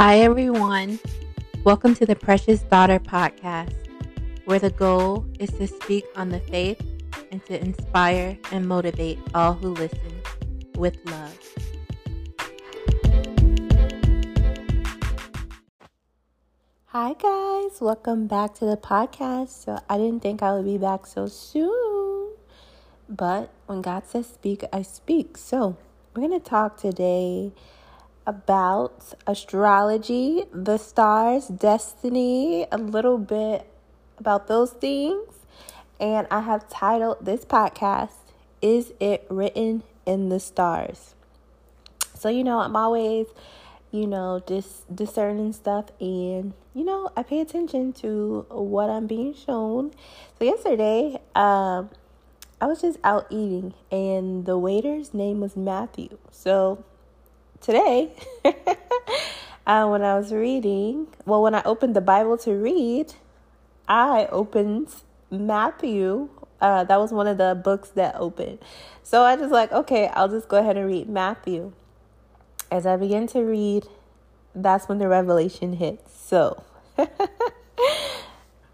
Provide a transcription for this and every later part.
Hi, everyone. Welcome to the Precious Daughter podcast, where the goal is to speak on the faith and to inspire and motivate all who listen with love. Hi, guys. Welcome back to the podcast. So, I didn't think I would be back so soon, but when God says speak, I speak. So, we're going to talk today about astrology, the stars, destiny, a little bit about those things. And I have titled this podcast, Is It Written in the Stars? So, you know, I'm always, you know, dis- discerning stuff and, you know, I pay attention to what I'm being shown. So, yesterday, um, I was just out eating and the waiter's name was Matthew. So, today, uh, when I was reading, well, when I opened the Bible to read, I opened Matthew. Uh, that was one of the books that opened. So I just like, okay, I'll just go ahead and read Matthew. As I begin to read, that's when the revelation hits. So,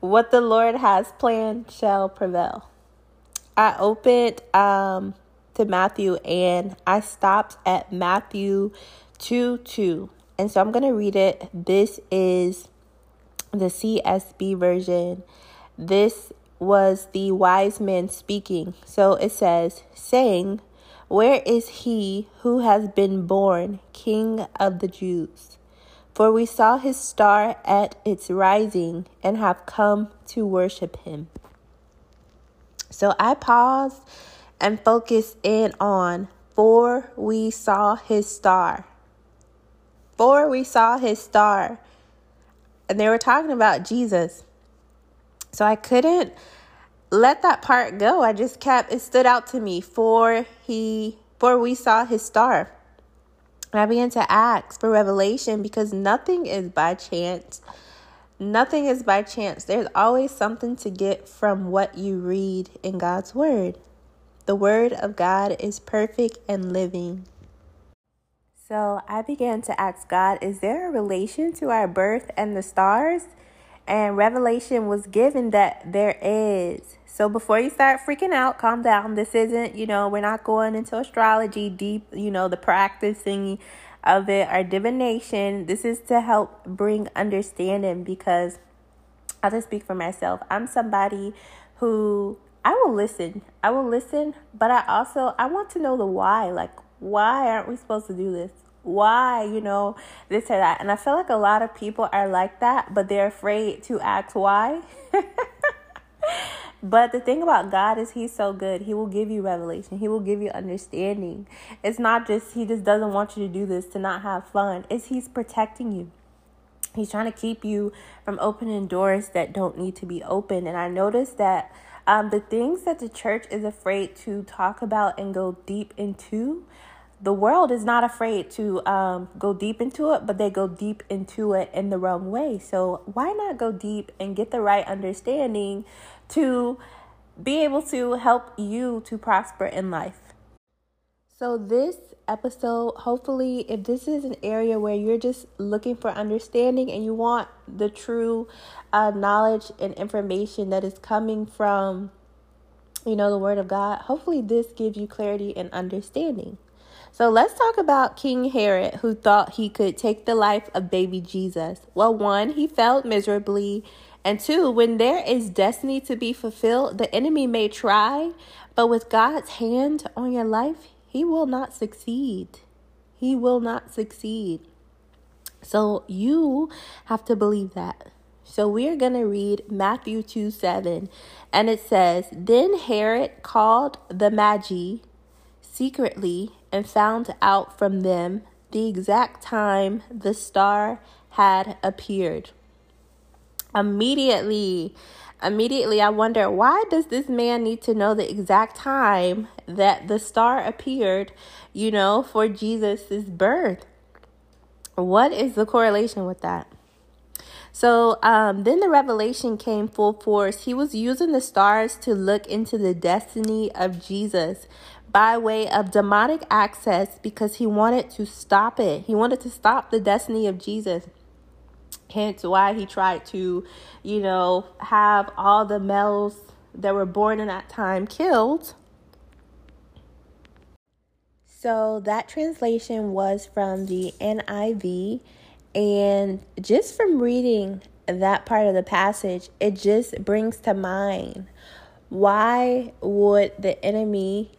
what the Lord has planned shall prevail. I opened um, to Matthew and I stopped at Matthew 2 2. And so I'm going to read it. This is the CSB version. This was the wise men speaking. So it says, saying, Where is he who has been born King of the Jews? For we saw his star at its rising and have come to worship him. So I paused and focus in on for we saw his star. For we saw his star. And they were talking about Jesus. So I couldn't let that part go. I just kept it stood out to me for he for we saw his star. And I began to ask for revelation because nothing is by chance. Nothing is by chance. There's always something to get from what you read in God's word. The Word of God is perfect and living. So I began to ask God, is there a relation to our birth and the stars? And revelation was given that there is. So before you start freaking out, calm down. This isn't, you know, we're not going into astrology deep, you know, the practicing of it or divination. This is to help bring understanding because I'll just speak for myself. I'm somebody who I will listen. I will listen, but I also I want to know the why. Like why aren't we supposed to do this? Why, you know, this or that. And I feel like a lot of people are like that, but they're afraid to ask why. But the thing about God is He's so good. He will give you revelation. He will give you understanding. It's not just He just doesn't want you to do this to not have fun. It's He's protecting you. He's trying to keep you from opening doors that don't need to be open. And I noticed that um, the things that the church is afraid to talk about and go deep into, the world is not afraid to um, go deep into it, but they go deep into it in the wrong way. So, why not go deep and get the right understanding to be able to help you to prosper in life? So, this episode, hopefully, if this is an area where you're just looking for understanding and you want the true uh, knowledge and information that is coming from, you know, the Word of God, hopefully, this gives you clarity and understanding. So, let's talk about King Herod, who thought he could take the life of baby Jesus. Well, one, he failed miserably. And two, when there is destiny to be fulfilled, the enemy may try, but with God's hand on your life, he will not succeed. He will not succeed. So you have to believe that. So we're going to read Matthew 2 7. And it says, Then Herod called the Magi secretly and found out from them the exact time the star had appeared. Immediately, Immediately, I wonder why does this man need to know the exact time that the star appeared, you know, for Jesus's birth? What is the correlation with that? So um, then the revelation came full force. He was using the stars to look into the destiny of Jesus, by way of demonic access because he wanted to stop it. He wanted to stop the destiny of Jesus. Hence why he tried to, you know, have all the males that were born in that time killed. So that translation was from the NIV. And just from reading that part of the passage, it just brings to mind why would the enemy,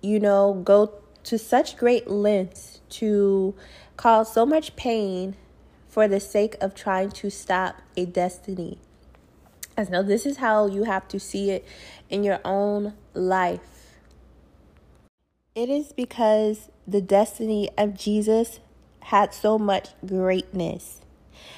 you know, go to such great lengths to cause so much pain for the sake of trying to stop a destiny? As now, this is how you have to see it in your own life. It is because the destiny of Jesus had so much greatness.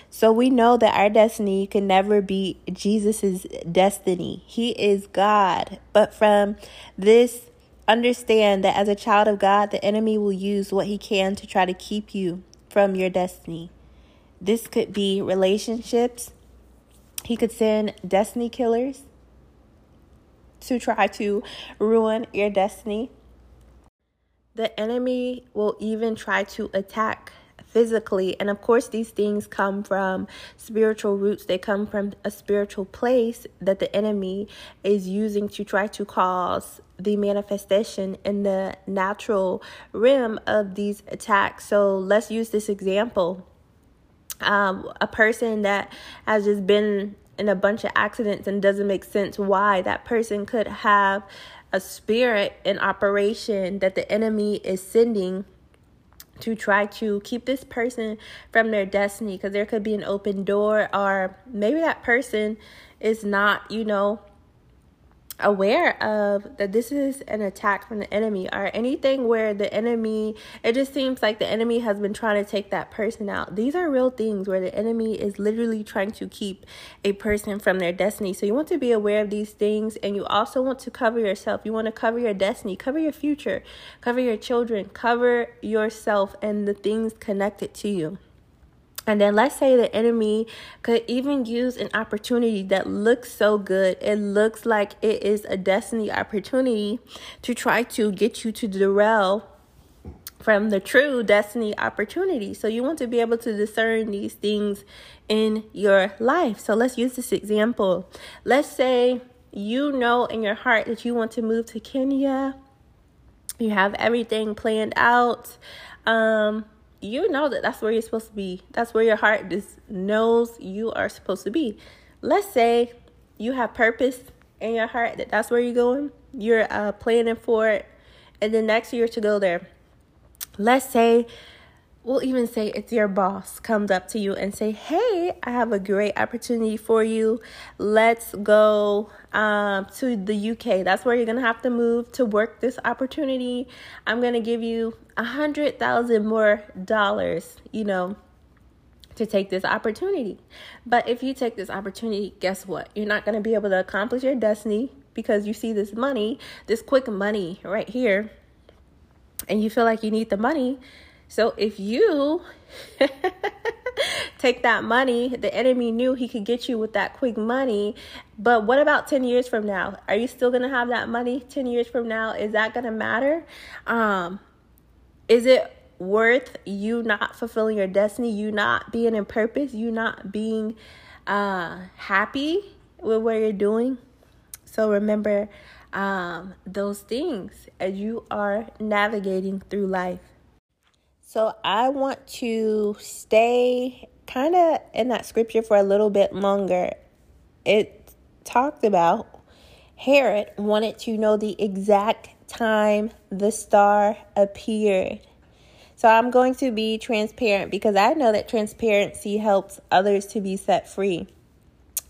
So we know that our destiny can never be Jesus's destiny. He is God. But from this, understand that as a child of God, the enemy will use what he can to try to keep you from your destiny. This could be relationships. He could send destiny killers to try to ruin your destiny. The enemy will even try to attack physically. And of course, these things come from spiritual roots, they come from a spiritual place that the enemy is using to try to cause the manifestation in the natural realm of these attacks. So let's use this example. Um, a person that has just been in a bunch of accidents and doesn't make sense why that person could have a spirit in operation that the enemy is sending to try to keep this person from their destiny. Because there could be an open door or maybe that person is not you know aware of that this is an attack from the enemy or anything where the enemy it just seems like the enemy has been trying to take that person out. These are real things where the enemy is literally trying to keep a person from their destiny. So you want to be aware of these things and you also want to cover yourself. You want to cover your destiny cover your future cover your children cover yourself and the things connected to you and then let's say the enemy could even use an opportunity that looks so good. It looks like it is a destiny opportunity to try to get you to derail from the true destiny opportunity. So you want to be able to discern these things in your life. So let's use this example. Let's say you know in your heart that you want to move to Kenya. You have everything planned out. Um you know that that's where you're supposed to be. That's where your heart just knows you are supposed to be. Let's say you have purpose in your heart that that's where you're going. You're uh, planning for it, and the next year to go there. Let's say we'll even say it's your boss comes up to you and say hey i have a great opportunity for you. Let's go um, to the uk that's where you're gonna have to move to work this opportunity. I'm gonna give you a hundred thousand more dollars you know to take this opportunity. But if you take this opportunity guess what? You're not gonna be able to accomplish your destiny because you see this money this quick money right here and you feel like you need the money so if you take that money, the enemy knew he could get you with that quick money. But what about 10 years from now? Are you still going to have that money 10 years from now? Is that going to matter? Um, is it worth you not fulfilling your destiny, you not being in purpose, you not being uh, happy with what you're doing? So remember um, those things as you are navigating through life. So I want to stay kind of in that scripture for a little bit longer. It talked about Herod wanted to know the exact time the star appeared. So I'm going to be transparent because I know that transparency helps others to be set free.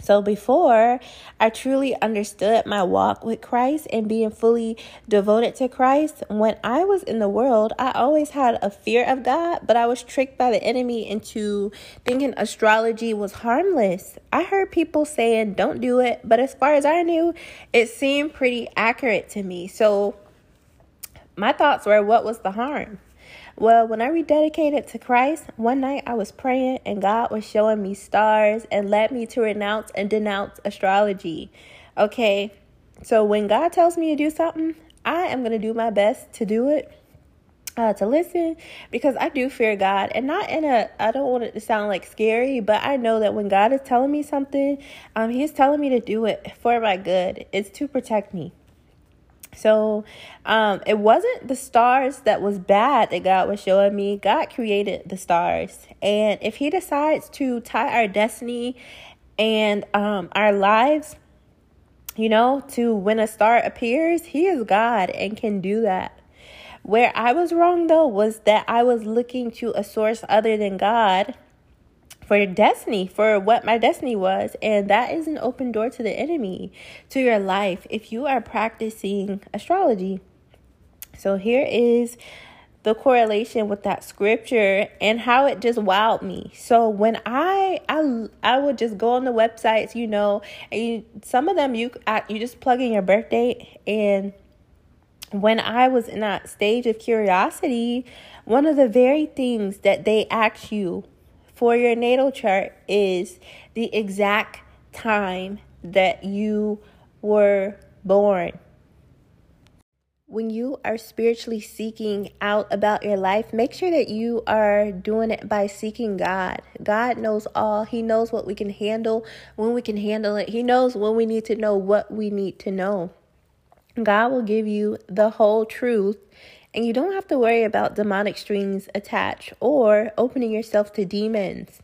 So before I truly understood my walk with Christ and being fully devoted to Christ, when I was in the world, I always had a fear of God, but I was tricked by the enemy into thinking astrology was harmless. I heard people saying don't do it, but as far as I knew, it seemed pretty accurate to me. So my thoughts were what was the harm? Well, when I rededicated to Christ, one night I was praying and God was showing me stars and led me to renounce and denounce astrology. Okay, so when God tells me to do something, I am going to do my best to do it. Uh, to listen because I do fear God and not in a I don't want it to sound like scary but I know that when God is telling me something um he's telling me to do it for my good it's to protect me so um, it wasn't the stars that was bad that God was showing me. God created the stars. And if He decides to tie our destiny and um, our lives, you know, to when a star appears, He is God and can do that. Where I was wrong though was that I was looking to a source other than God for destiny, for what my destiny was. And that is an open door to the enemy, to your life, if you are practicing astrology. So here is the correlation with that scripture and how it just wowed me. So when I I I would just go on the websites, you know, and you, some of them you you just plug in your birthday and when I was in that stage of curiosity, one of the very things that they ask you for your natal chart is the exact time that you were born. When you are spiritually seeking out about your life, make sure that you are doing it by seeking God. God knows all. He knows what we can handle, when we can handle it. He knows when we need to know what we need to know. God will give you the whole truth and you don't have to worry about demonic strings attached or opening yourself to demons.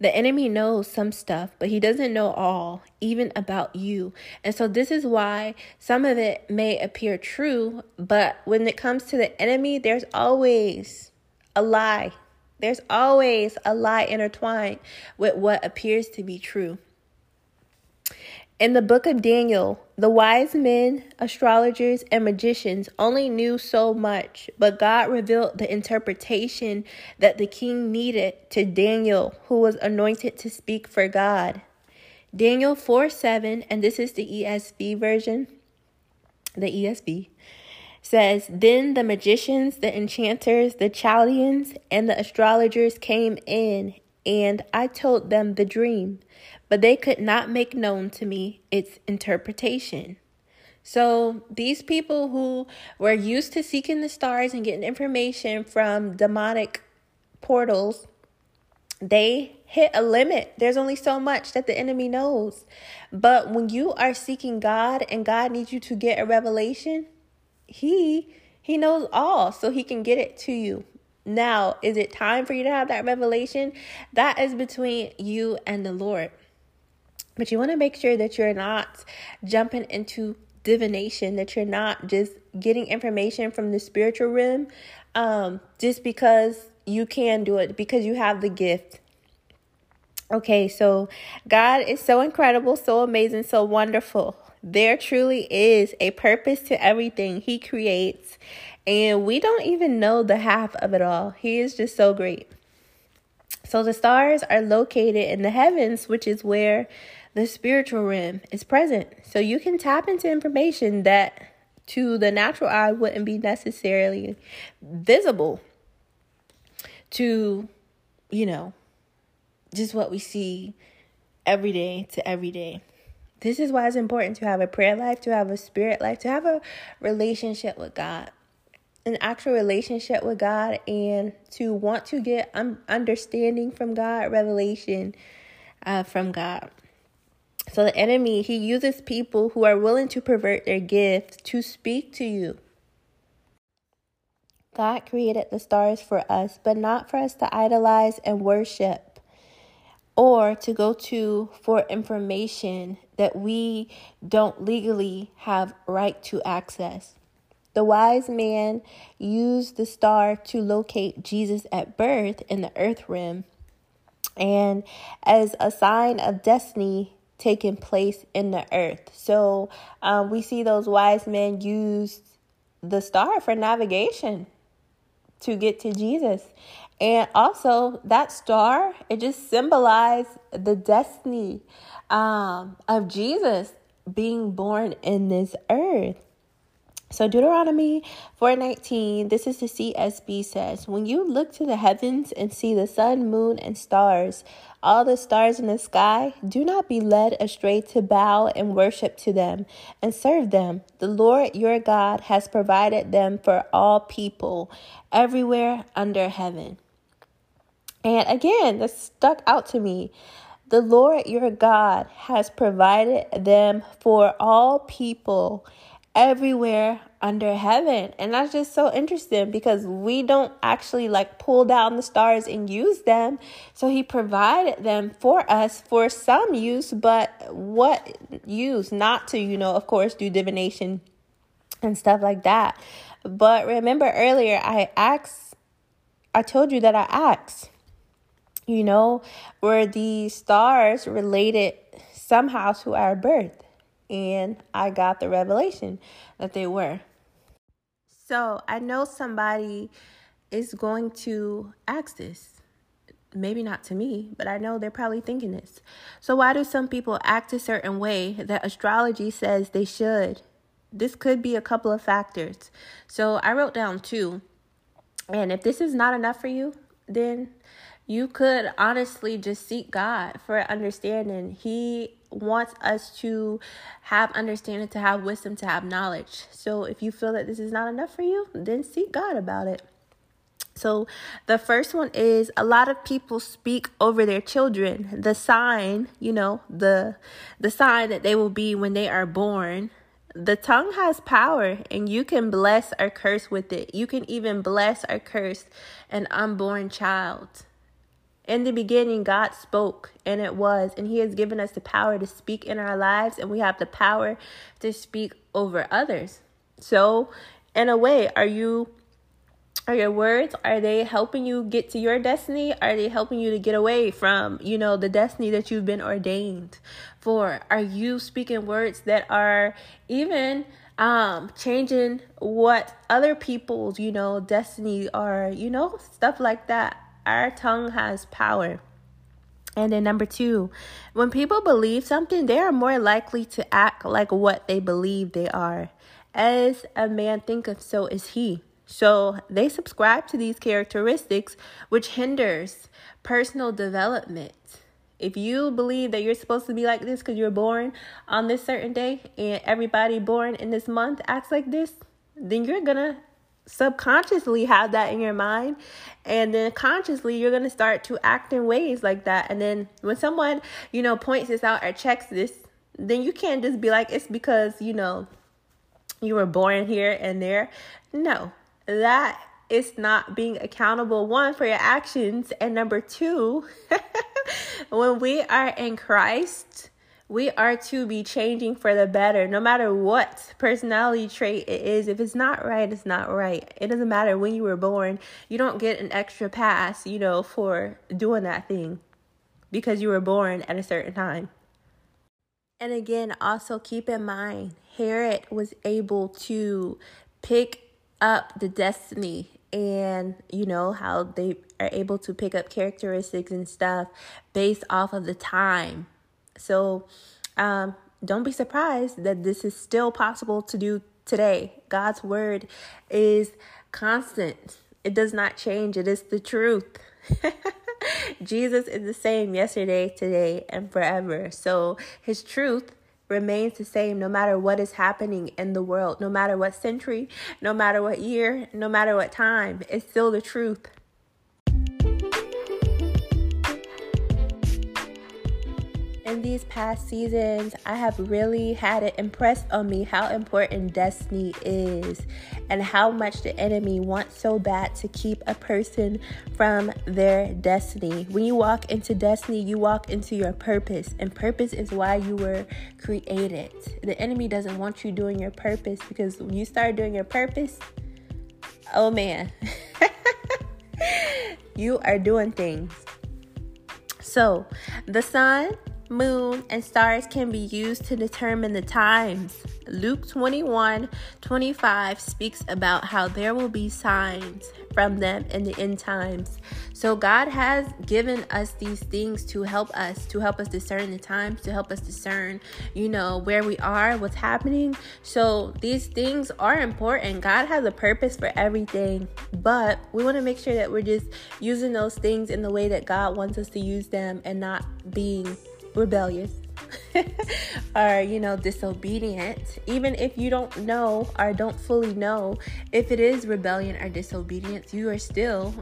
The enemy knows some stuff, but he doesn't know all, even about you. And so, this is why some of it may appear true, but when it comes to the enemy, there's always a lie. There's always a lie intertwined with what appears to be true. In the book of Daniel, the wise men, astrologers, and magicians only knew so much, but God revealed the interpretation that the king needed to Daniel, who was anointed to speak for God. Daniel 4 7, and this is the ESV version, the ESV, says, Then the magicians, the enchanters, the Chaldeans, and the astrologers came in, and I told them the dream but they could not make known to me its interpretation. So, these people who were used to seeking the stars and getting information from demonic portals, they hit a limit. There's only so much that the enemy knows. But when you are seeking God and God needs you to get a revelation, he he knows all so he can get it to you. Now, is it time for you to have that revelation? That is between you and the Lord. But you want to make sure that you're not jumping into divination, that you're not just getting information from the spiritual realm um, just because you can do it, because you have the gift. Okay, so God is so incredible, so amazing, so wonderful. There truly is a purpose to everything He creates, and we don't even know the half of it all. He is just so great. So the stars are located in the heavens, which is where the spiritual realm is present. So you can tap into information that to the natural eye wouldn't be necessarily visible to, you know, just what we see every day to every day. This is why it's important to have a prayer life, to have a spirit life, to have a relationship with God, an actual relationship with God, and to want to get understanding from God, revelation uh, from God. So the enemy, he uses people who are willing to pervert their gifts to speak to you. God created the stars for us, but not for us to idolize and worship or to go to for information that we don't legally have right to access. The wise man used the star to locate Jesus at birth in the earth rim. and as a sign of destiny taking place in the earth. So um, we see those wise men use the star for navigation to get to Jesus. And also, that star, it just symbolized the destiny um, of Jesus being born in this earth. So Deuteronomy 4:19, this is the CSB says, "When you look to the heavens and see the sun, moon, and stars, all the stars in the sky, do not be led astray to bow and worship to them and serve them. The Lord your God has provided them for all people everywhere under heaven." And again, this stuck out to me. The Lord your God has provided them for all people everywhere under heaven. And that's just so interesting because we don't actually like pull down the stars and use them. So he provided them for us for some use, but what use? Not to, you know, of course, do divination and stuff like that. But remember earlier, I asked, I told you that I asked, you know, were the stars related somehow to our birth? And I got the revelation that they were. So I know somebody is going to ask this. Maybe not to me, but I know they're probably thinking this. So, why do some people act a certain way that astrology says they should? This could be a couple of factors. So, I wrote down two. And if this is not enough for you, then you could honestly just seek God for understanding. He wants us to have understanding, to have wisdom, to have knowledge. So if you feel that this is not enough for you, then seek God about it. So the first one is a lot of people speak over their children. The sign, you know, the the sign that they will be when they are born. The tongue has power and you can bless or curse with it. You can even bless or curse an unborn child. In the beginning, God spoke, and it was, and He has given us the power to speak in our lives, and we have the power to speak over others. So, in a way, are you are your words are they helping you get to your destiny? Are they helping you to get away from you know the destiny that you've been ordained for? Are you speaking words that are even um changing what other people's you know destiny are you know stuff like that our tongue has power. And then number two, when people believe something, they are more likely to act like what they believe they are. As a man thinketh, so is he. So they subscribe to these characteristics, which hinders personal development. If you believe that you're supposed to be like this because you're born on this certain day and everybody born in this month acts like this, then you're gonna subconsciously have that in your mind and then consciously you're going to start to act in ways like that. And then when someone you know points this out or checks this then you can't just be like it's because you know you were born here and there. No that is not being accountable one for your actions and number two when we are in Christ we are to be changing for the better. No matter what personality trait it is if it's not right it's not right. It doesn't matter when you were born. You don't get an extra pass you know for doing that thing because you were born at a certain time. And again also keep in mind herod was able to pick up the destiny and you know how they are able to pick up characteristics and stuff based off of the time so um, don't be surprised that this is still possible to do today. God's word is constant, it does not change, it is the truth. Jesus is the same yesterday, today, and forever. So his truth remains the same no matter what is happening in the world, no matter what century, no matter what year, no matter what time. It's still the truth. In these past seasons, I have really had it impressed on me how important destiny is and how much the enemy wants so bad to keep a person from their destiny. When you walk into destiny, you walk into your purpose, and purpose is why you were created. The enemy doesn't want you doing your purpose because when you start doing your purpose, oh man, you are doing things. So, the sun moon, and stars can be used to determine the times Luke 21 25 speaks about how there will be signs from them in the end times. So, God has given us these things to help us, to help us discern the times, to help us discern, you know, where we are, what's happening. So, these things are important. God has a purpose for everything, but we want to make sure that we're just using those things in the way that God wants us to use them and not being rebellious or you know disobedient even if you don't know or don't fully know if it is rebellion or disobedience you are still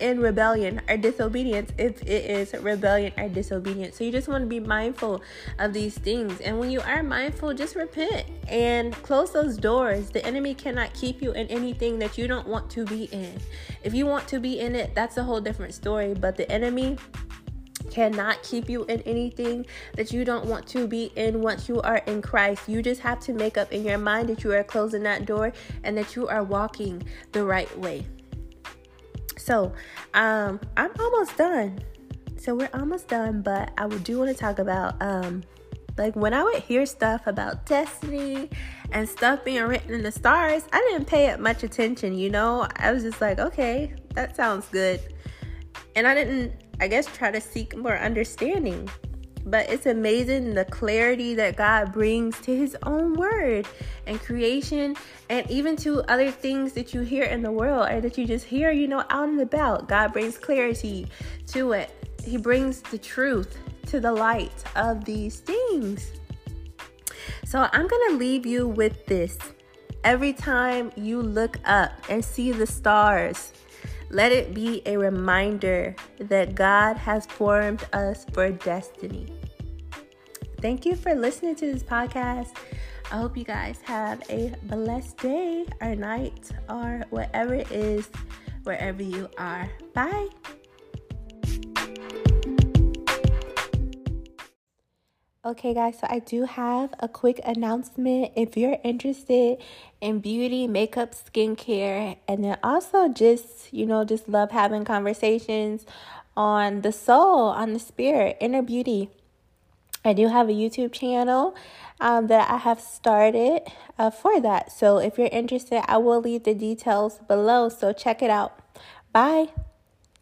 in rebellion or disobedience if it is rebellion or disobedience. So you just want to be mindful of these things. And when you are mindful, just repent and close those doors. The enemy cannot keep you in anything that you don't want to be in. If you want to be in it, that's a whole different story. But the enemy cannot keep you in anything that you don't want to be in once you are in Christ. You just have to make up in your mind that you are closing that door and that you are walking the right way. So, um, I'm almost done. So we're almost done, but I would do want to talk about um like when I would hear stuff about destiny and stuff being written in the stars, I didn't pay it much attention, you know? I was just like, okay, that sounds good. And I didn't I guess, try to seek more understanding. But it's amazing the clarity that God brings to His own word and creation, and even to other things that you hear in the world or that you just hear, you know, out and about. God brings clarity to it, He brings the truth to the light of these things. So I'm going to leave you with this. Every time you look up and see the stars, let it be a reminder that God has formed us for destiny. Thank you for listening to this podcast. I hope you guys have a blessed day or night or whatever it is, wherever you are. Bye. Okay, guys, so I do have a quick announcement. If you're interested in beauty, makeup, skincare, and then also just, you know, just love having conversations on the soul, on the spirit, inner beauty, I do have a YouTube channel um, that I have started uh, for that. So if you're interested, I will leave the details below. So check it out. Bye.